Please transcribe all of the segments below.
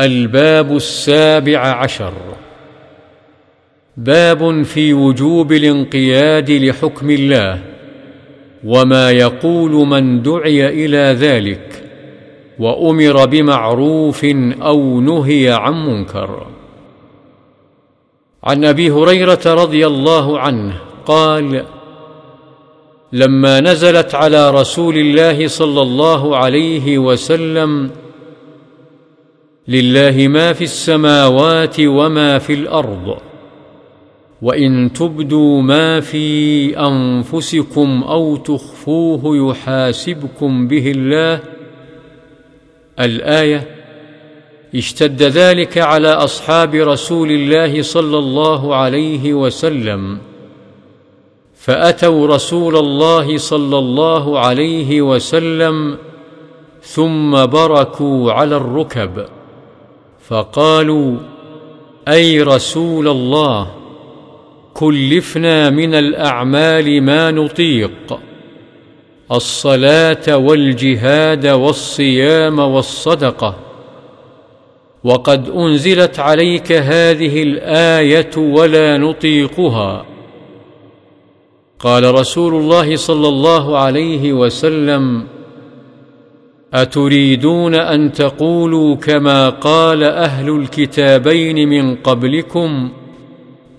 الباب السابع عشر. باب في وجوب الانقياد لحكم الله وما يقول من دعي إلى ذلك وأمر بمعروف أو نهي عن منكر. عن أبي هريرة رضي الله عنه قال لما نزلت على رسول الله صلى الله عليه وسلم لله ما في السماوات وما في الأرض. وإن تبدوا ما في أنفسكم أو تخفوه يحاسبكم به الله. الآية اشتد ذلك على أصحاب رسول الله صلى الله عليه وسلم. فأتوا رسول الله صلى الله عليه وسلم ثم بركوا على الركب. فقالوا أي رسول الله كلفنا من الأعمال ما نطيق الصلاة والجهاد والصيام والصدقة وقد أنزلت عليك هذه الآية ولا نطيقها. قال رسول الله صلى الله عليه وسلم أتريدون أن تقولوا كما قال أهل الكتابين من قبلكم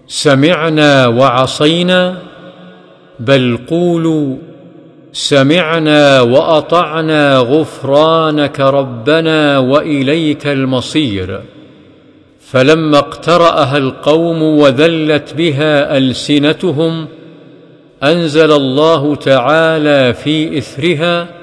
سمعنا وعصينا؟ بل قولوا سمعنا وأطعنا غفرانك ربنا وإليك المصير. فلما اقترأها القوم وذلت بها ألسنتهم أنزل الله تعالى في إثرها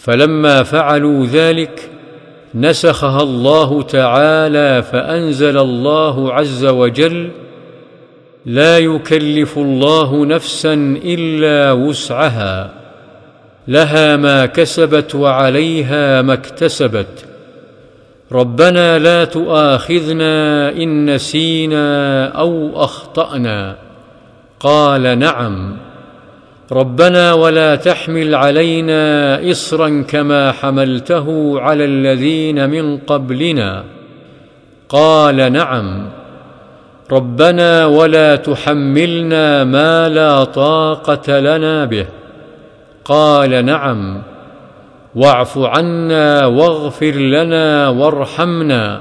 فلما فعلوا ذلك نسخها الله تعالى فأنزل الله عز وجل لا يكلف الله نفسا إلا وسعها لها ما كسبت وعليها ما اكتسبت. ربنا لا تؤاخذنا إن نسينا أو أخطأنا. قال نعم. ربنا ولا تحمل علينا إصرا كما حملته على الذين من قبلنا. قال نعم. ربنا ولا تحملنا ما لا طاقة لنا به. قال نعم. واعف عنا واغفر لنا وارحمنا.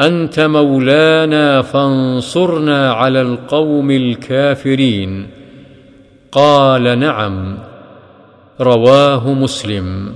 أنت مولانا فانصرنا على القوم الكافرين. قال نعم رواه مسلم.